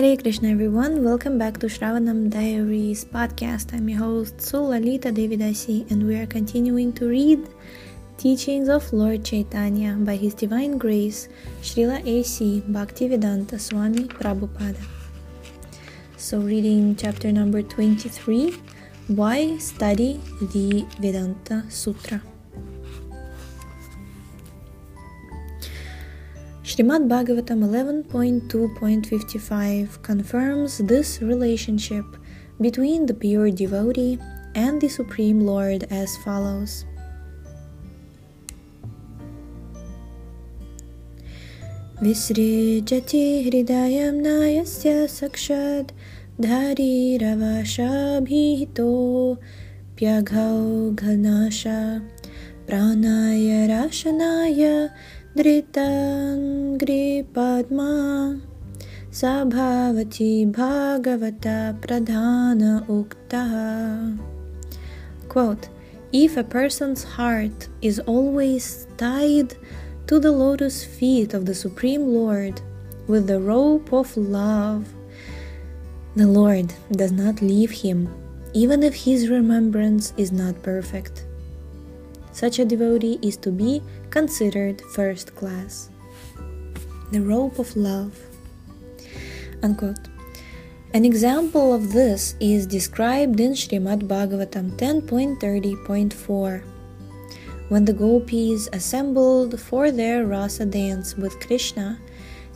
Hare Krishna everyone, welcome back to Shravanam Diaries podcast. I'm your host Sulalita Devidasi and we are continuing to read Teachings of Lord Chaitanya by His Divine Grace Srila A.C. Bhaktivedanta Swami Prabhupada. So reading chapter number 23, Why Study the Vedanta Sutra. Srimad Bhagavatam 11.2.55 confirms this relationship between the pure devotee and the Supreme Lord as follows. विसृजति हृदयं नायस्य साक्षात् धारीरवशाभिहितोऽप्यघौ घनाश प्राणाय राशनाय धृताङ्घ्रिपद्मा सा भवति भागवता प्रधान उक्तः Quote, If a person's heart is always tied to the lotus feet of the Supreme Lord with the rope of love, the Lord does not leave him, even if his remembrance is not perfect. Such a devotee is to be considered first class. The rope of love. Unquote. An example of this is described in Srimad Bhagavatam 10.30.4. When the gopis assembled for their rasa dance with Krishna,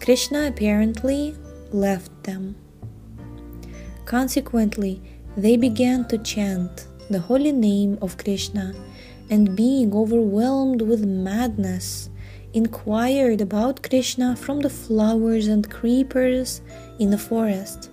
Krishna apparently left them. Consequently, they began to chant the holy name of Krishna and being overwhelmed with madness, inquired about Krishna from the flowers and creepers in the forest.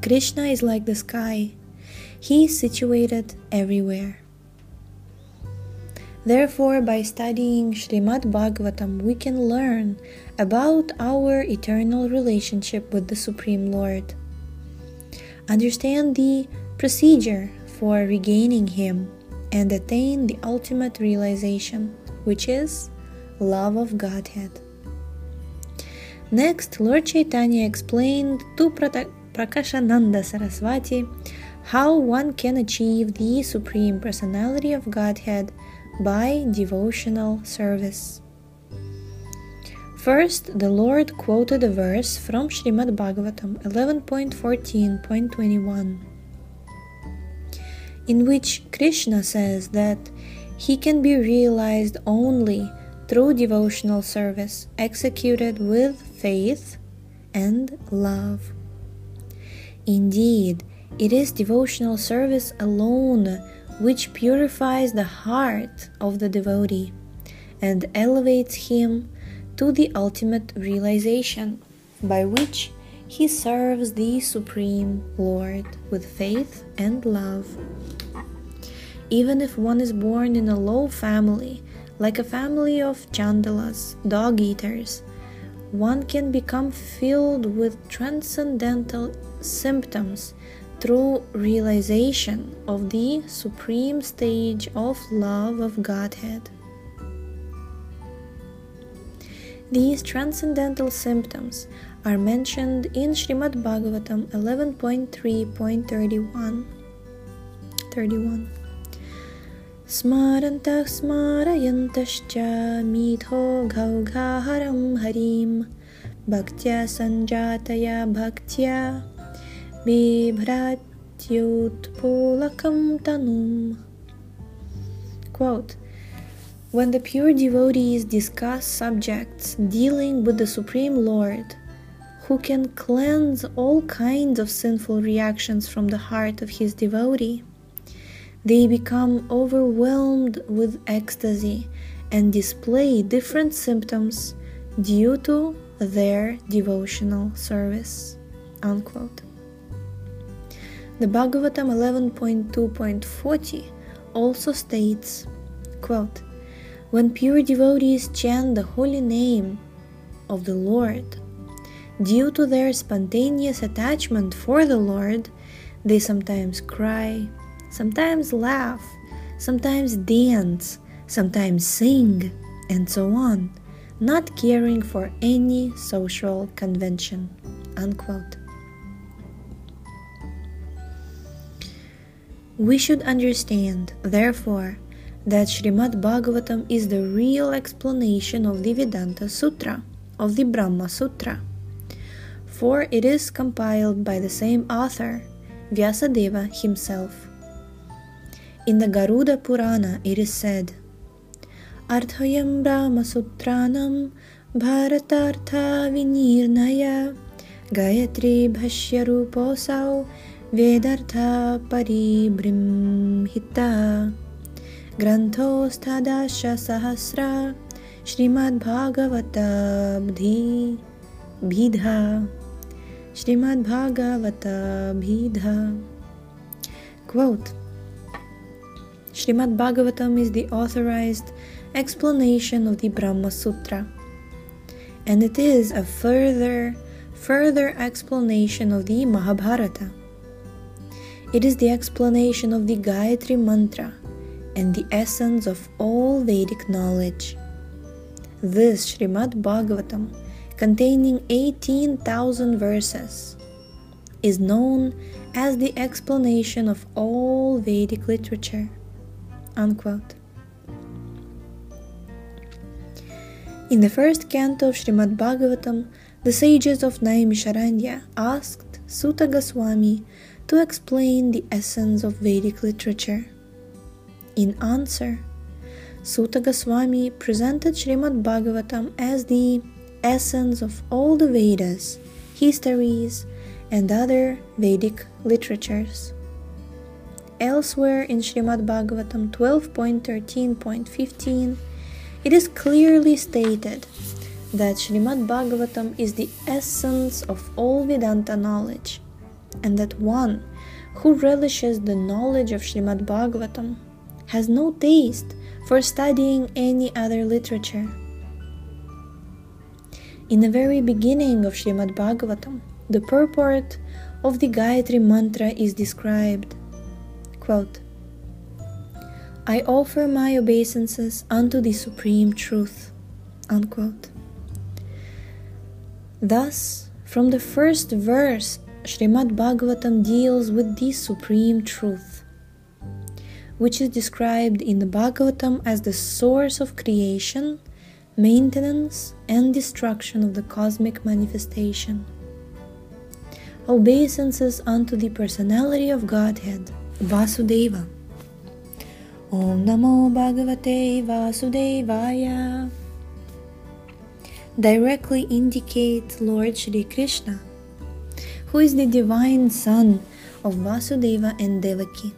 Krishna is like the sky, he is situated everywhere. Therefore, by studying Srimad Bhagavatam, we can learn about our eternal relationship with the Supreme Lord. Understand the procedure for regaining Him and attain the ultimate realization, which is love of Godhead. Next, Lord Chaitanya explained to Prakashananda Saraswati how one can achieve the Supreme Personality of Godhead by devotional service. First, the Lord quoted a verse from Srimad Bhagavatam 11.14.21 in which Krishna says that he can be realized only through devotional service executed with faith and love. Indeed, it is devotional service alone which purifies the heart of the devotee and elevates him to the ultimate realization by which he serves the Supreme Lord with faith and love. Even if one is born in a low family, like a family of chandalas, dog eaters, one can become filled with transcendental symptoms through realization of the supreme stage of love of Godhead. These transcendental symptoms are mentioned in Srimad Bhagavatam 11.3.31. 31. स्मारन्तः स्मारयन्तश्च मीथो घौघाहरं हरिं भक्त्या सञ्जातया भक्त्या बिभ्रात्युत्पोलकं tanum. Quote, when the pure devotees discuss subjects dealing with the Supreme Lord, who can cleanse all kinds of sinful reactions from the heart of his devotee, they become overwhelmed with ecstasy and display different symptoms due to their devotional service. Unquote. The Bhagavatam 11.2.40 also states, quote, When pure devotees chant the holy name of the Lord, due to their spontaneous attachment for the Lord, they sometimes cry, sometimes laugh, sometimes dance, sometimes sing, and so on, not caring for any social convention. Unquote. We should understand, therefore, that Srimad Bhagavatam is the real explanation of the Vedanta Sutra, of the Brahma Sutra, for it is compiled by the same author, Vyasadeva himself. In the Garuda Purana, it is said, Arthayam Brahma Sutranam Bharatartha Vinirnaya Gayatri Bhashya Ruposau Vedartha Paribrimhita Granthostadasha Sahasra Srimad Bhagavatabdhi Bhidha Srimad Bhagavata Bhidha Quote Srimad Bhagavatam is the authorized explanation of the Brahma Sutra, and it is a further further explanation of the Mahabharata. It is the explanation of the Gayatri Mantra and the essence of all Vedic knowledge. This Srimad Bhagavatam, containing 18,000 verses, is known as the explanation of all Vedic literature. Unquote. In the first canto of Srimad Bhagavatam, the sages of Naimisharanya asked Suta Goswami to explain the essence of Vedic literature. In answer, Suta Goswami presented Srimad Bhagavatam as the essence of all the Vedas, histories, and other Vedic literatures. Elsewhere in Srimad Bhagavatam 12.13.15, it is clearly stated that Srimad Bhagavatam is the essence of all Vedanta knowledge, and that one who relishes the knowledge of Srimad Bhagavatam has no taste for studying any other literature. In the very beginning of Srimad Bhagavatam, the purport of the Gayatri Mantra is described Quote, I offer my obeisances unto the Supreme Truth. Unquote. Thus, from the first verse, Srimad Bhagavatam deals with the Supreme Truth, which is described in the Bhagavatam as the source of creation, maintenance, and destruction of the cosmic manifestation. Obeisances unto the personality of Godhead Vasudeva. Om Namo Bhagavate Vasudevaya directly indicate Lord Shri Krishna, who is the divine son of Vasudeva and Devaki.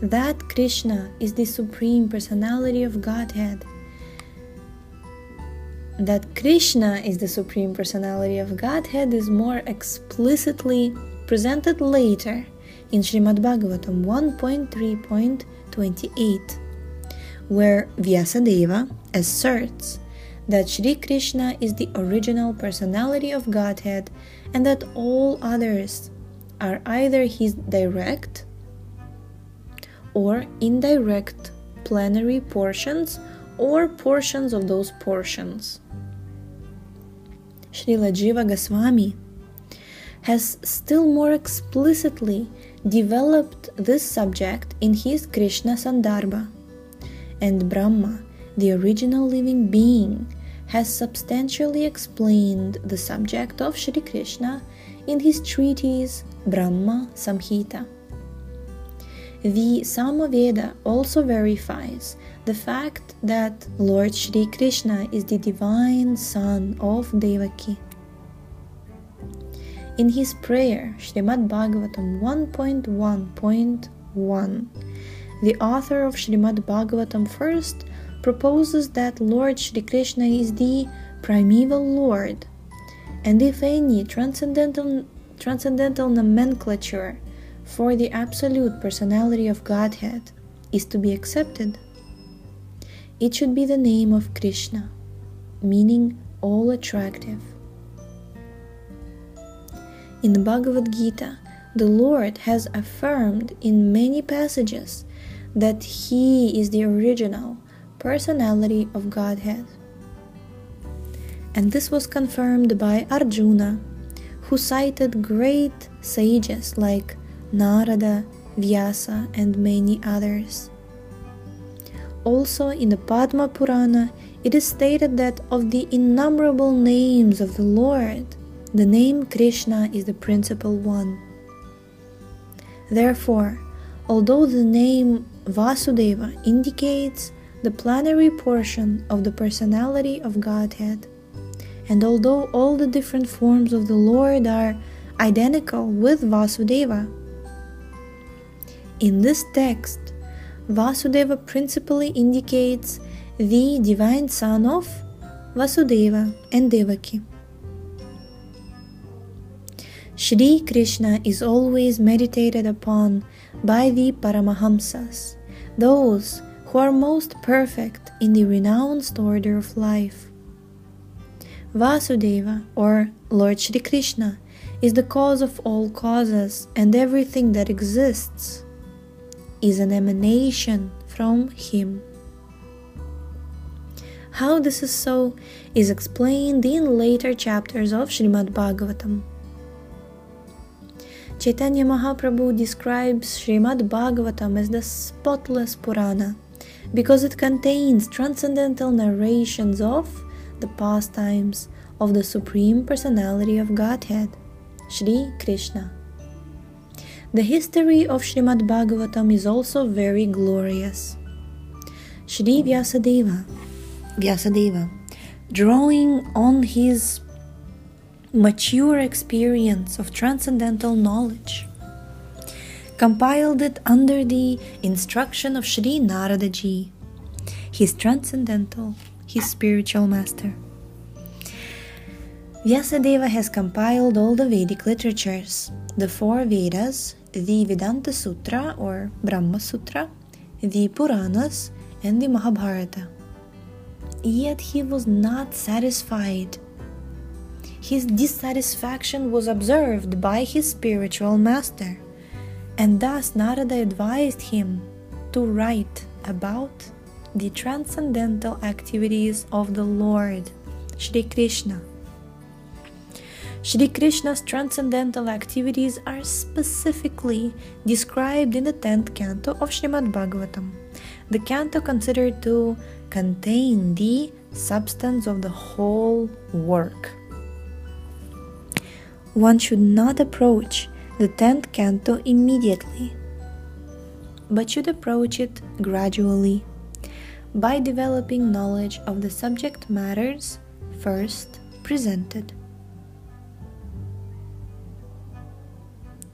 That Krishna is the supreme personality of Godhead. That Krishna is the supreme personality of Godhead is more explicitly presented later in Srimad Bhagavatam 1.3.28, where Vyasadeva asserts that Sri Krishna is the original personality of Godhead and that all others are either his direct or indirect plenary portions or portions of those portions. Srila Jiva Goswami has still more explicitly developed this subject in his Krishna Sandarbha, and Brahma, the original living being, has substantially explained the subject of Sri Krishna in his treatise Brahma Samhita. The Samaveda also verifies the fact that Lord Sri Krishna is the divine son of Devaki. In his prayer, Srimad Bhagavatam 1.1.1, the author of Srimad Bhagavatam first proposes that Lord Shri Krishna is the primeval Lord, and if any transcendental, transcendental nomenclature for the absolute personality of Godhead is to be accepted, it should be the name of Krishna, meaning all attractive. In the Bhagavad Gita, the Lord has affirmed in many passages that He is the original personality of Godhead. And this was confirmed by Arjuna, who cited great sages like Narada, Vyasa, and many others. Also, in the Padma Purana, it is stated that of the innumerable names of the Lord, the name Krishna is the principal one. Therefore, although the name Vasudeva indicates the plenary portion of the personality of Godhead, and although all the different forms of the Lord are identical with Vasudeva, in this text, Vasudeva principally indicates the divine son of Vasudeva and Devaki. Shri Krishna is always meditated upon by the Paramahamsas, those who are most perfect in the renounced order of life. Vasudeva, or Lord Shri Krishna, is the cause of all causes, and everything that exists is an emanation from Him. How this is so is explained in later chapters of Srimad Bhagavatam. Chaitanya Mahaprabhu describes Srimad Bhagavatam as the spotless Purana because it contains transcendental narrations of the pastimes of the Supreme Personality of Godhead, Sri Krishna. The history of Srimad Bhagavatam is also very glorious. Sri Vyasadeva, Vyasadeva, drawing on his mature experience of transcendental knowledge, compiled it under the instruction of Sri Naradaji, his transcendental, his spiritual master. Vyasadeva has compiled all the Vedic literatures, the four Vedas, the Vedanta Sutra or Brahma Sutra, the Puranas, and the Mahabharata. Yet he was not satisfied his dissatisfaction was observed by his spiritual master, and thus Narada advised him to write about the transcendental activities of the Lord, Sri Krishna. Sri Krishna's transcendental activities are specifically described in the 10th canto of Srimad Bhagavatam, the canto considered to contain the substance of the whole work one should not approach the 10th canto immediately, but should approach it gradually by developing knowledge of the subject matters first presented.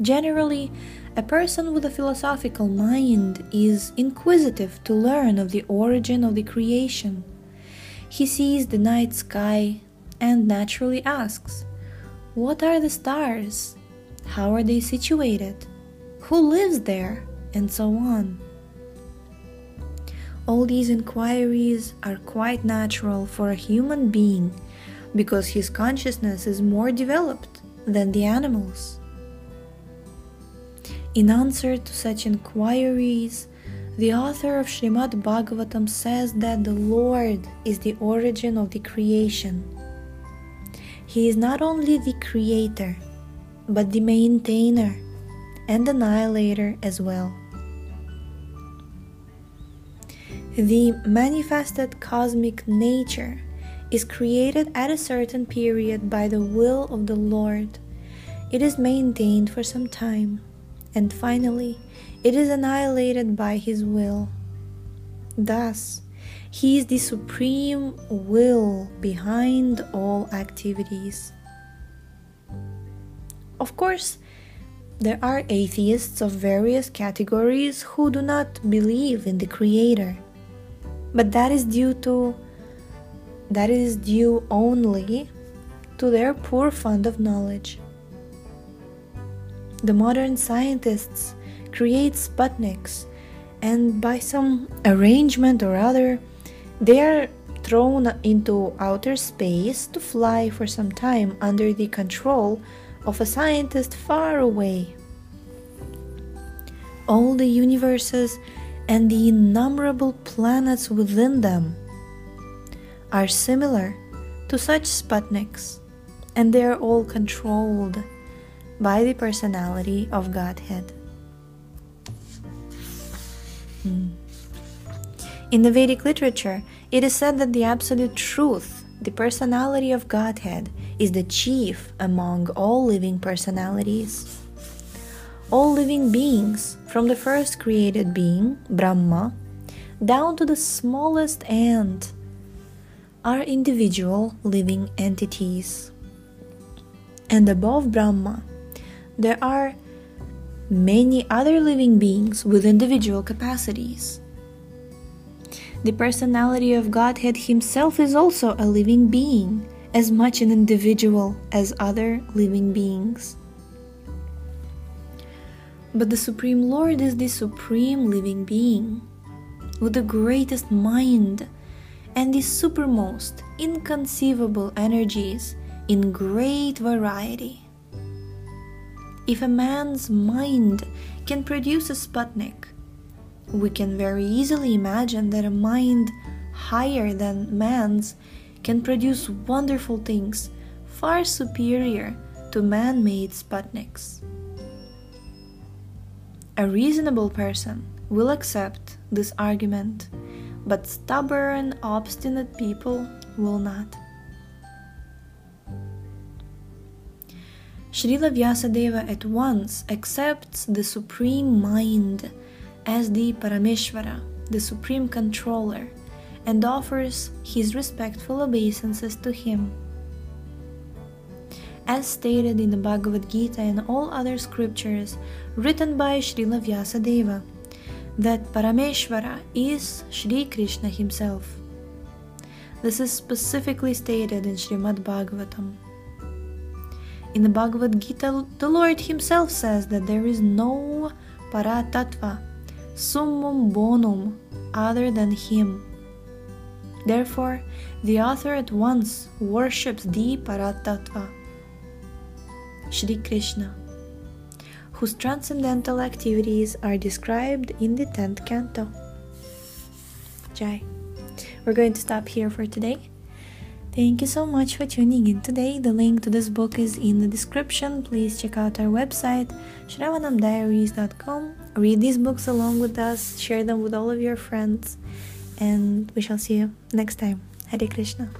Generally, a person with a philosophical mind is inquisitive to learn of the origin of the creation. He sees the night sky and naturally asks, what are the stars? How are they situated? Who lives there? And so on. All these inquiries are quite natural for a human being because his consciousness is more developed than the animals. In answer to such inquiries, the author of Srimad Bhagavatam says that the Lord is the origin of the creation he is not only the creator, but the maintainer and annihilator as well. The manifested cosmic nature is created at a certain period by the will of the Lord. It is maintained for some time, and finally, it is annihilated by His will. Thus, he is the supreme will behind all activities. Of course, there are atheists of various categories who do not believe in the Creator, but that is due to that is due only to their poor fund of knowledge. The modern scientists create Sputniks, and by some arrangement or other, they are thrown into outer space to fly for some time under the control of a scientist far away. All the universes and the innumerable planets within them are similar to such Sputniks, and they are all controlled by the personality of Godhead. Hmm. In the Vedic literature, it is said that the absolute truth, the personality of Godhead, is the chief among all living personalities. All living beings, from the first created being, Brahma, down to the smallest ant, are individual living entities. And above Brahma, there are many other living beings with individual capacities. The personality of Godhead Himself is also a living being, as much an individual as other living beings. But the Supreme Lord is the supreme living being, with the greatest mind and the supermost inconceivable energies in great variety. If a man's mind can produce a Sputnik, we can very easily imagine that a mind higher than man's can produce wonderful things far superior to man made Sputniks. A reasonable person will accept this argument, but stubborn, obstinate people will not. Srila Vyasadeva at once accepts the Supreme Mind as the Parameshvara, the Supreme Controller, and offers his respectful obeisances to him. As stated in the Bhagavad Gita and all other scriptures written by Srila Vyasadeva, that Parameshvara is Sri Krishna himself. This is specifically stated in Srimad Bhagavatam. In the Bhagavad Gita, the Lord himself says that there is no Paratattva summum bonum other than him. Therefore, the author at once worships the Paratattva, Shri Krishna, whose transcendental activities are described in the 10th canto. Jai. We're going to stop here for today. Thank you so much for tuning in today. The link to this book is in the description. Please check out our website, shravanamdiaries.com. Read these books along with us, share them with all of your friends, and we shall see you next time. Hare Krishna.